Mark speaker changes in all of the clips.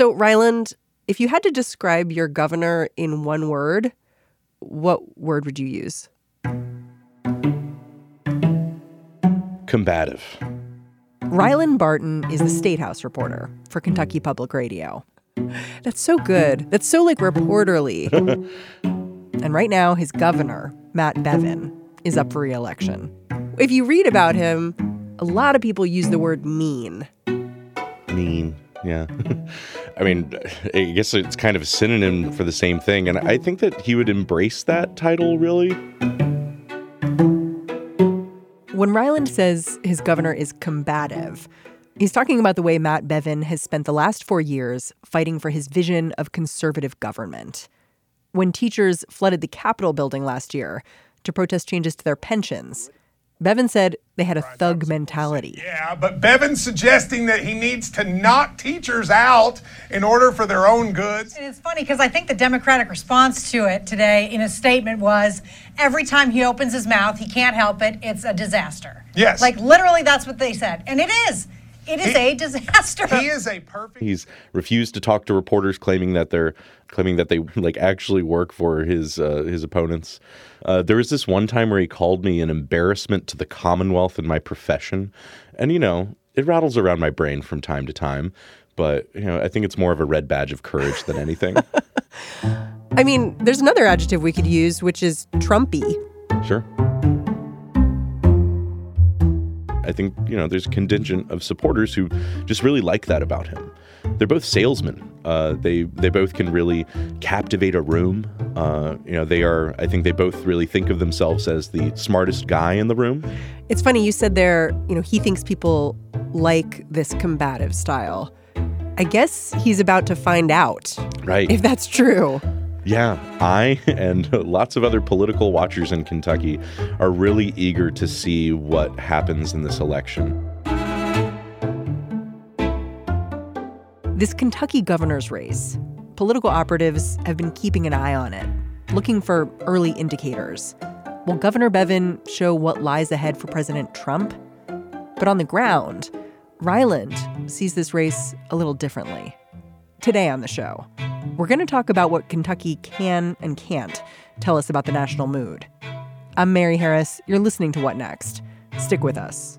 Speaker 1: So, Ryland, if you had to describe your governor in one word, what word would you use?
Speaker 2: Combative.
Speaker 1: Ryland Barton is the State House reporter for Kentucky Public Radio. That's so good. That's so like reporterly. and right now, his governor, Matt Bevin, is up for reelection. If you read about him, a lot of people use the word mean.
Speaker 2: Mean. Yeah. I mean, I guess it's kind of a synonym for the same thing. And I think that he would embrace that title, really.
Speaker 1: When Ryland says his governor is combative, he's talking about the way Matt Bevin has spent the last four years fighting for his vision of conservative government. When teachers flooded the Capitol building last year to protest changes to their pensions, Bevin said they had a thug mentality.
Speaker 3: Yeah, but Bevin's suggesting that he needs to knock teachers out in order for their own goods.
Speaker 4: And it's funny because I think the Democratic response to it today in a statement was every time he opens his mouth, he can't help it. It's a disaster.
Speaker 3: Yes.
Speaker 4: Like literally, that's what they said. And it is. It is
Speaker 3: He-
Speaker 4: a disaster.
Speaker 3: He is a perfect.
Speaker 2: He's refused to talk to reporters, claiming that they're claiming that they like actually work for his uh, his opponents. Uh, there was this one time where he called me an embarrassment to the Commonwealth and my profession, and you know it rattles around my brain from time to time. But you know, I think it's more of a red badge of courage than anything.
Speaker 1: I mean, there's another adjective we could use, which is Trumpy.
Speaker 2: Sure. I think, you know, there's a contingent of supporters who just really like that about him. They're both salesmen. Uh, they they both can really captivate a room. Uh, you know, they are. I think they both really think of themselves as the smartest guy in the room.
Speaker 1: It's funny you said there, you know, he thinks people like this combative style. I guess he's about to find out
Speaker 2: Right.
Speaker 1: if that's true.
Speaker 2: Yeah, I and lots of other political watchers in Kentucky are really eager to see what happens in this election.
Speaker 1: This Kentucky governor's race, political operatives have been keeping an eye on it, looking for early indicators. Will Governor Bevin show what lies ahead for President Trump? But on the ground, Ryland sees this race a little differently. Today on the show, we're going to talk about what Kentucky can and can't tell us about the national mood. I'm Mary Harris. You're listening to What Next? Stick with us.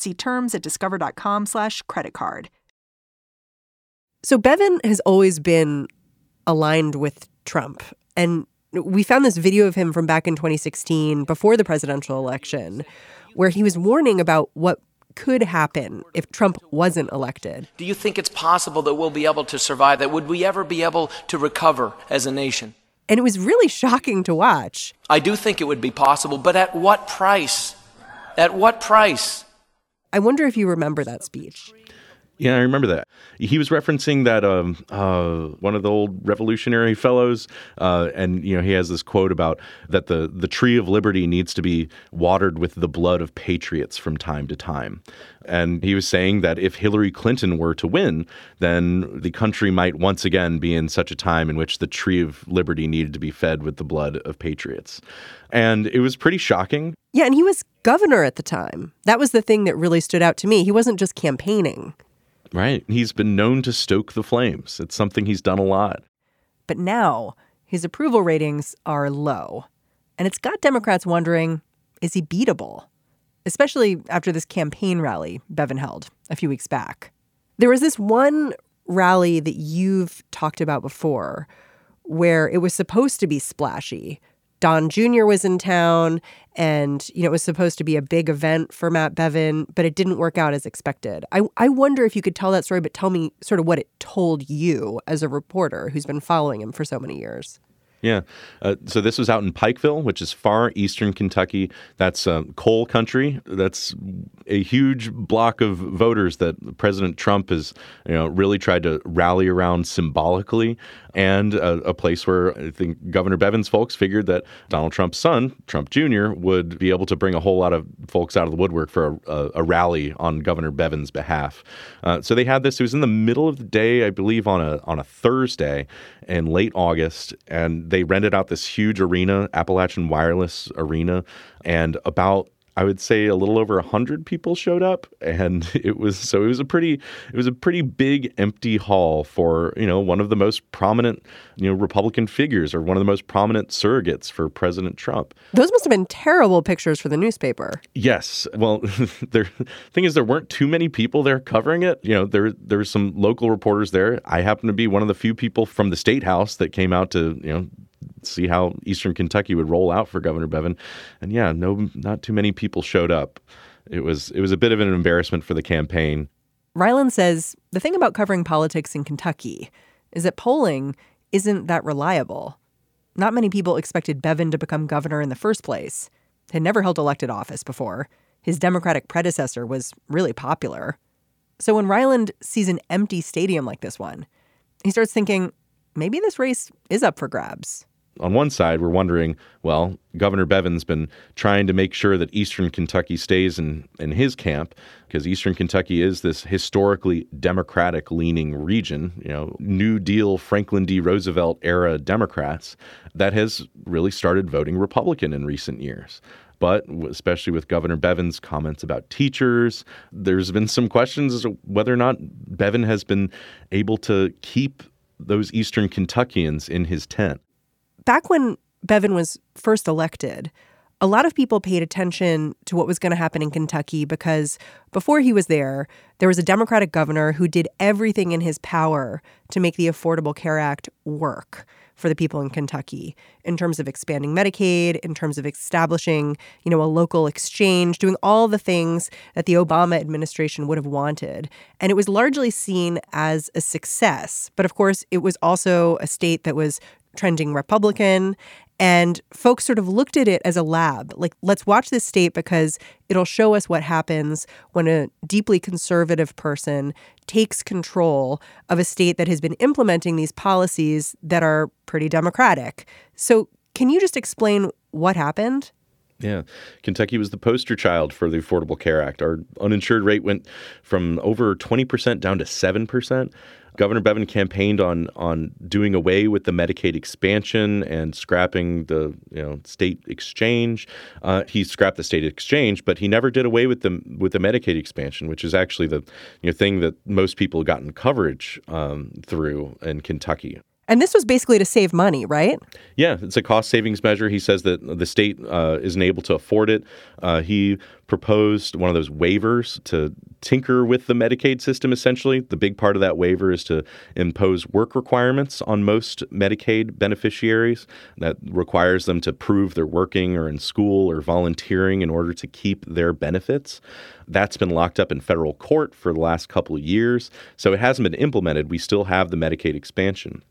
Speaker 1: See terms at discover.com slash credit card. So Bevin has always been aligned with Trump. And we found this video of him from back in 2016 before the presidential election where he was warning about what could happen if Trump wasn't elected.
Speaker 5: Do you think it's possible that we'll be able to survive that? Would we ever be able to recover as a nation?
Speaker 1: And it was really shocking to watch.
Speaker 5: I do think it would be possible, but at what price? At what price?
Speaker 1: I wonder if you remember that speech.
Speaker 2: Yeah, I remember that. He was referencing that um, uh, one of the old Revolutionary Fellows, uh, and you know he has this quote about that the the tree of liberty needs to be watered with the blood of patriots from time to time, and he was saying that if Hillary Clinton were to win, then the country might once again be in such a time in which the tree of liberty needed to be fed with the blood of patriots, and it was pretty shocking.
Speaker 1: Yeah, and he was governor at the time. That was the thing that really stood out to me. He wasn't just campaigning.
Speaker 2: Right. He's been known to stoke the flames. It's something he's done a lot.
Speaker 1: But now his approval ratings are low. And it's got Democrats wondering is he beatable? Especially after this campaign rally Bevin held a few weeks back. There was this one rally that you've talked about before where it was supposed to be splashy. Don Jr. was in town and you know it was supposed to be a big event for Matt Bevin, but it didn't work out as expected. I I wonder if you could tell that story, but tell me sort of what it told you as a reporter who's been following him for so many years.
Speaker 2: Yeah. Uh, so this was out in Pikeville, which is far eastern Kentucky. That's uh, coal country. That's a huge block of voters that President Trump has, you know, really tried to rally around symbolically, and a, a place where I think Governor Bevin's folks figured that Donald Trump's son, Trump Jr., would be able to bring a whole lot of folks out of the woodwork for a, a, a rally on Governor Bevin's behalf. Uh, so they had this. It was in the middle of the day, I believe, on a on a Thursday in late August, and they rented out this huge arena, Appalachian Wireless Arena, and about I would say a little over hundred people showed up, and it was so it was a pretty it was a pretty big empty hall for you know one of the most prominent you know Republican figures or one of the most prominent surrogates for President Trump.
Speaker 1: Those must have been terrible pictures for the newspaper.
Speaker 2: Yes, well, the thing is there weren't too many people there covering it. You know, there there were some local reporters there. I happen to be one of the few people from the state house that came out to you know see how Eastern Kentucky would roll out for Governor Bevin. And yeah, no, not too many people showed up. It was it was a bit of an embarrassment for the campaign.
Speaker 1: Ryland says the thing about covering politics in Kentucky is that polling isn't that reliable. Not many people expected Bevin to become governor in the first place. Had never held elected office before. His Democratic predecessor was really popular. So when Ryland sees an empty stadium like this one, he starts thinking maybe this race is up for grabs
Speaker 2: on one side, we're wondering, well, Governor Bevin's been trying to make sure that Eastern Kentucky stays in, in his camp because Eastern Kentucky is this historically Democratic leaning region, you know, New Deal, Franklin D. Roosevelt era Democrats that has really started voting Republican in recent years. But especially with Governor Bevin's comments about teachers, there's been some questions as to whether or not Bevin has been able to keep those Eastern Kentuckians in his tent
Speaker 1: back when Bevin was first elected, a lot of people paid attention to what was going to happen in Kentucky because before he was there, there was a Democratic governor who did everything in his power to make the Affordable Care Act work for the people in Kentucky in terms of expanding Medicaid, in terms of establishing, you know, a local exchange, doing all the things that the Obama administration would have wanted. And it was largely seen as a success. But of course, it was also a state that was trending Republican. And folks sort of looked at it as a lab. Like, let's watch this state because it'll show us what happens when a deeply conservative person takes control of a state that has been implementing these policies that are pretty democratic. So, can you just explain what happened?
Speaker 2: Yeah. Kentucky was the poster child for the Affordable Care Act. Our uninsured rate went from over 20% down to 7%. Governor Bevin campaigned on on doing away with the Medicaid expansion and scrapping the you know state exchange. Uh, he scrapped the state exchange, but he never did away with the with the Medicaid expansion, which is actually the you know thing that most people gotten coverage um, through in Kentucky.
Speaker 1: And this was basically to save money, right?
Speaker 2: Yeah, it's a cost savings measure. He says that the state uh, isn't able to afford it. Uh, he proposed one of those waivers to tinker with the Medicaid system, essentially. The big part of that waiver is to impose work requirements on most Medicaid beneficiaries that requires them to prove they're working or in school or volunteering in order to keep their benefits. That's been locked up in federal court for the last couple of years. So it hasn't been implemented. We still have the Medicaid expansion.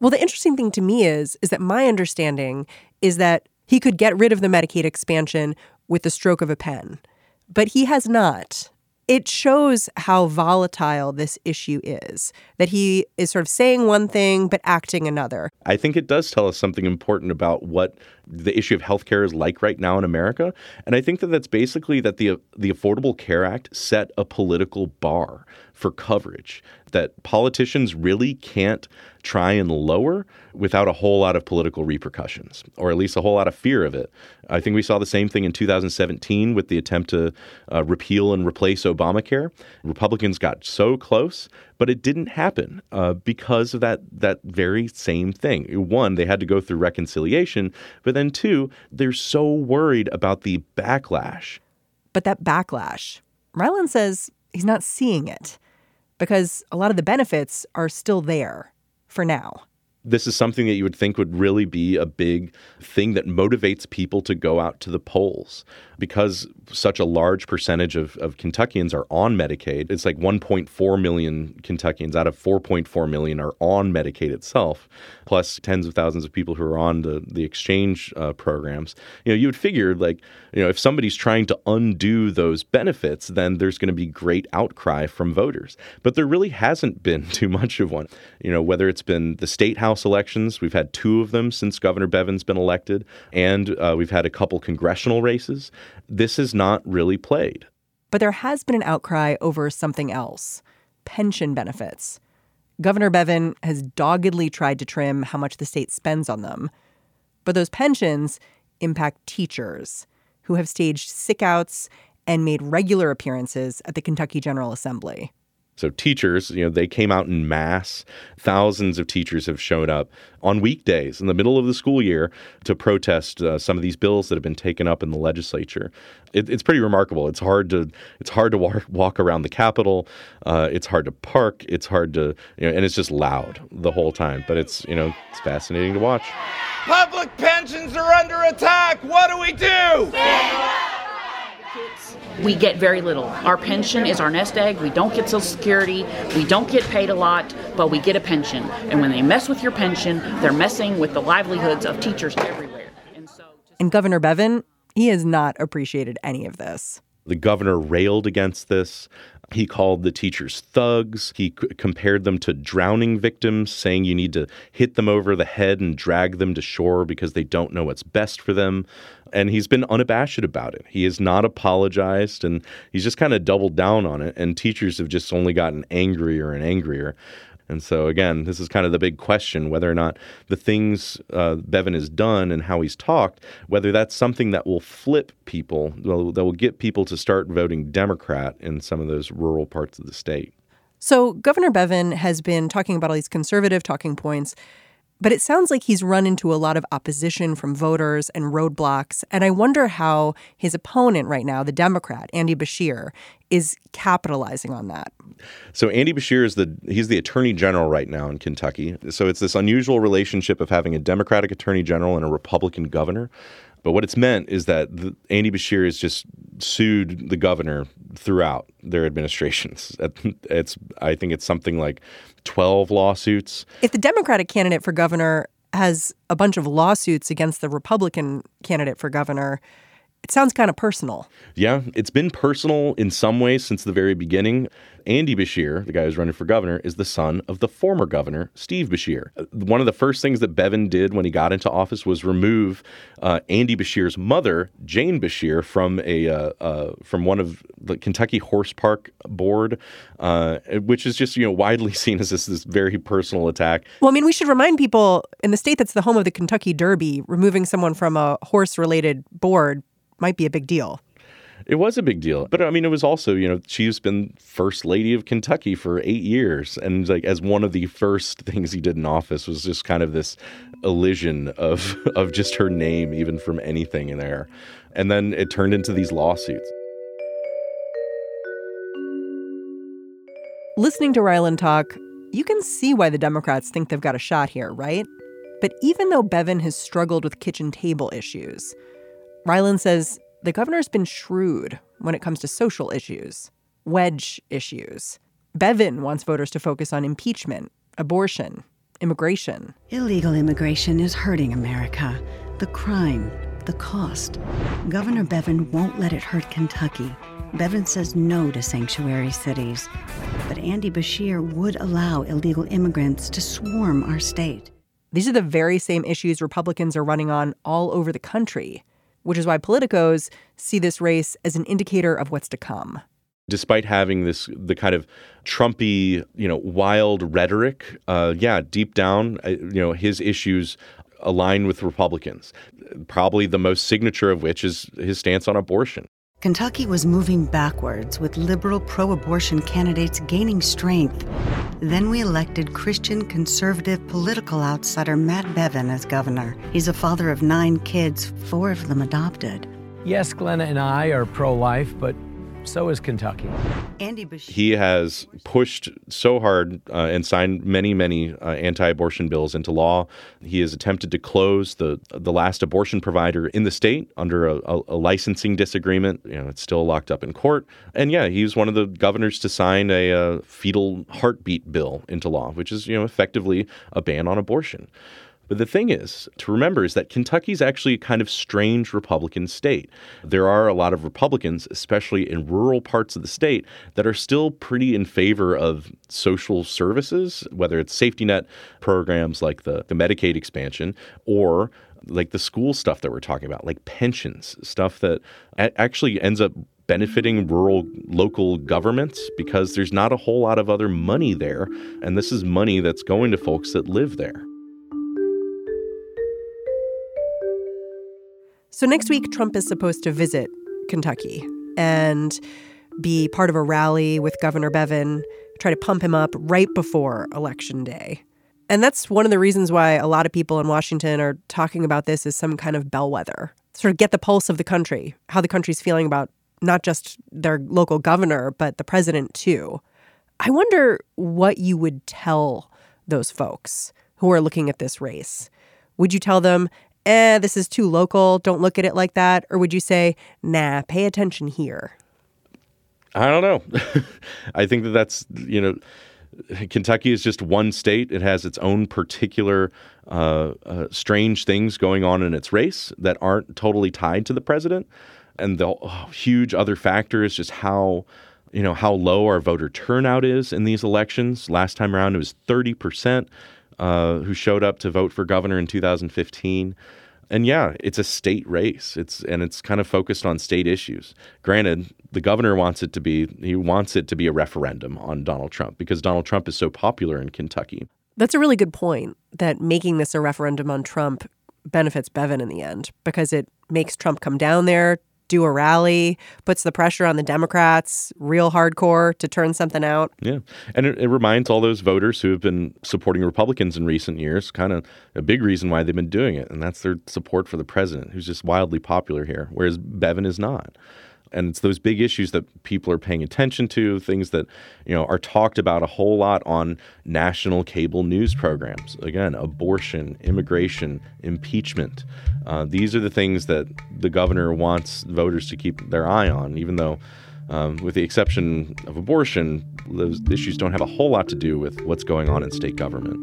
Speaker 1: Well, the interesting thing to me is is that my understanding is that he could get rid of the Medicaid expansion with the stroke of a pen, but he has not. It shows how volatile this issue is. That he is sort of saying one thing but acting another.
Speaker 2: I think it does tell us something important about what the issue of healthcare is like right now in America, and I think that that's basically that the the Affordable Care Act set a political bar for coverage that politicians really can't try and lower without a whole lot of political repercussions, or at least a whole lot of fear of it. I think we saw the same thing in 2017 with the attempt to uh, repeal and replace Obamacare. Republicans got so close, but it didn't happen uh, because of that that very same thing. One, they had to go through reconciliation, but then two, they're so worried about the backlash.
Speaker 1: But that backlash, Ryland says he's not seeing it because a lot of the benefits are still there for now.
Speaker 2: This is something that you would think would really be a big thing that motivates people to go out to the polls because such a large percentage of, of Kentuckians are on Medicaid. It's like 1.4 million Kentuckians out of 4.4 million are on Medicaid itself, plus tens of thousands of people who are on the, the exchange uh, programs. You know, you would figure like, you know, if somebody's trying to undo those benefits, then there's going to be great outcry from voters. But there really hasn't been too much of one. You know, whether it's been the state house elections, we've had two of them since Governor Bevin's been elected, and uh, we've had a couple congressional races. This is not really played.
Speaker 1: But there has been an outcry over something else pension benefits. Governor Bevin has doggedly tried to trim how much the state spends on them. But those pensions impact teachers who have staged sickouts and made regular appearances at the Kentucky General Assembly.
Speaker 2: So teachers, you know, they came out in mass. Thousands of teachers have shown up on weekdays in the middle of the school year to protest uh, some of these bills that have been taken up in the legislature. It, it's pretty remarkable. It's hard to it's hard to walk, walk around the Capitol. Uh, it's hard to park. It's hard to you know, and it's just loud the whole time. But it's you know it's fascinating to watch.
Speaker 6: Public pensions are under attack. What do we do?
Speaker 7: We get very little. Our pension is our nest egg. We don't get Social Security. We don't get paid a lot, but we get a pension. And when they mess with your pension, they're messing with the livelihoods of teachers everywhere.
Speaker 1: And, so and Governor Bevin, he has not appreciated any of this.
Speaker 2: The governor railed against this. He called the teachers thugs. He c- compared them to drowning victims, saying you need to hit them over the head and drag them to shore because they don't know what's best for them. And he's been unabashed about it. He has not apologized and he's just kind of doubled down on it. And teachers have just only gotten angrier and angrier. And so, again, this is kind of the big question whether or not the things uh, Bevin has done and how he's talked, whether that's something that will flip people, that will get people to start voting Democrat in some of those rural parts of the state.
Speaker 1: So, Governor Bevin has been talking about all these conservative talking points. But it sounds like he's run into a lot of opposition from voters and roadblocks. And I wonder how his opponent right now, the Democrat, Andy Beshear, is capitalizing on that.
Speaker 2: So Andy Beshear is the he's the attorney general right now in Kentucky. So it's this unusual relationship of having a Democratic attorney general and a Republican governor. But what it's meant is that the, Andy Beshear has just sued the governor throughout their administrations. It's I think it's something like 12 lawsuits.
Speaker 1: If the Democratic candidate for governor has a bunch of lawsuits against the Republican candidate for governor, it sounds kind of personal.
Speaker 2: Yeah, it's been personal in some ways since the very beginning. Andy Beshear, the guy who's running for governor, is the son of the former governor, Steve Beshear. One of the first things that Bevin did when he got into office was remove uh, Andy Beshear's mother, Jane Beshear, from a uh, uh, from one of the Kentucky Horse Park Board, uh, which is just you know widely seen as this, this very personal attack.
Speaker 1: Well, I mean, we should remind people in the state that's the home of the Kentucky Derby, removing someone from a horse-related board might be a big deal.
Speaker 2: It was a big deal. But I mean, it was also, you know, she's been first lady of Kentucky for eight years. And like as one of the first things he did in office was just kind of this elision of of just her name, even from anything in there. And then it turned into these lawsuits.
Speaker 1: Listening to Ryland talk, you can see why the Democrats think they've got a shot here, right? But even though Bevin has struggled with kitchen table issues, Ryland says the governor's been shrewd when it comes to social issues, wedge issues. Bevin wants voters to focus on impeachment, abortion, immigration.
Speaker 8: Illegal immigration is hurting America. The crime, the cost. Governor Bevin won't let it hurt Kentucky. Bevin says no to sanctuary cities. But Andy Beshear would allow illegal immigrants to swarm our state.
Speaker 1: These are the very same issues Republicans are running on all over the country which is why politicos see this race as an indicator of what's to come.
Speaker 2: Despite having this, the kind of Trumpy, you know, wild rhetoric, uh, yeah, deep down, uh, you know, his issues align with Republicans. Probably the most signature of which is his stance on abortion.
Speaker 8: Kentucky was moving backwards with liberal pro abortion candidates gaining strength. Then we elected Christian conservative political outsider Matt Bevin as governor. He's a father of nine kids, four of them adopted.
Speaker 9: Yes, Glenna and I are pro life, but So is Kentucky.
Speaker 8: Andy Beshear.
Speaker 2: He has pushed so hard uh, and signed many, many uh, anti-abortion bills into law. He has attempted to close the the last abortion provider in the state under a, a, a licensing disagreement. You know, it's still locked up in court. And yeah, he was one of the governors to sign a uh, fetal heartbeat bill into law, which is you know effectively a ban on abortion. But the thing is to remember is that Kentucky's actually a kind of strange Republican state. There are a lot of Republicans, especially in rural parts of the state, that are still pretty in favor of social services, whether it's safety net programs like the, the Medicaid expansion or like the school stuff that we're talking about, like pensions, stuff that actually ends up benefiting rural local governments because there's not a whole lot of other money there. And this is money that's going to folks that live there.
Speaker 1: So next week, Trump is supposed to visit Kentucky and be part of a rally with Governor Bevin, try to pump him up right before Election Day. And that's one of the reasons why a lot of people in Washington are talking about this as some kind of bellwether, sort of get the pulse of the country, how the country's feeling about not just their local governor, but the president too. I wonder what you would tell those folks who are looking at this race. Would you tell them, eh, this is too local, don't look at it like that? Or would you say, nah, pay attention here?
Speaker 2: I don't know. I think that that's, you know, Kentucky is just one state. It has its own particular uh, uh, strange things going on in its race that aren't totally tied to the president. And the oh, huge other factor is just how, you know, how low our voter turnout is in these elections. Last time around, it was 30 percent uh, who showed up to vote for governor in 2015 and yeah, it's a state race. It's and it's kind of focused on state issues. Granted, the governor wants it to be he wants it to be a referendum on Donald Trump because Donald Trump is so popular in Kentucky.
Speaker 1: That's a really good point that making this a referendum on Trump benefits Bevin in the end because it makes Trump come down there, do a rally, puts the pressure on the Democrats real hardcore to turn something out.
Speaker 2: Yeah. And it, it reminds all those voters who have been supporting Republicans in recent years kind of a big reason why they've been doing it. And that's their support for the president, who's just wildly popular here, whereas Bevin is not and it's those big issues that people are paying attention to things that you know are talked about a whole lot on national cable news programs. Again abortion immigration impeachment. Uh, these are the things that the governor wants voters to keep their eye on even though um, with the exception of abortion those issues don't have a whole lot to do with what's going on in state government.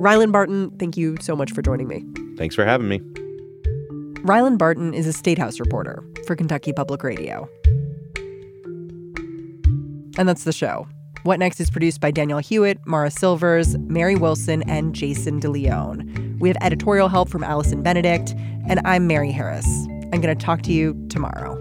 Speaker 1: Ryland barton thank you so much for joining me.
Speaker 2: Thanks for having me
Speaker 1: Ryland Barton is a State House reporter for Kentucky Public Radio. And that's the show. What Next is produced by Daniel Hewett, Mara Silvers, Mary Wilson, and Jason DeLeon. We have editorial help from Allison Benedikt, and I'm Mary Harris. I'm going to talk to you tomorrow.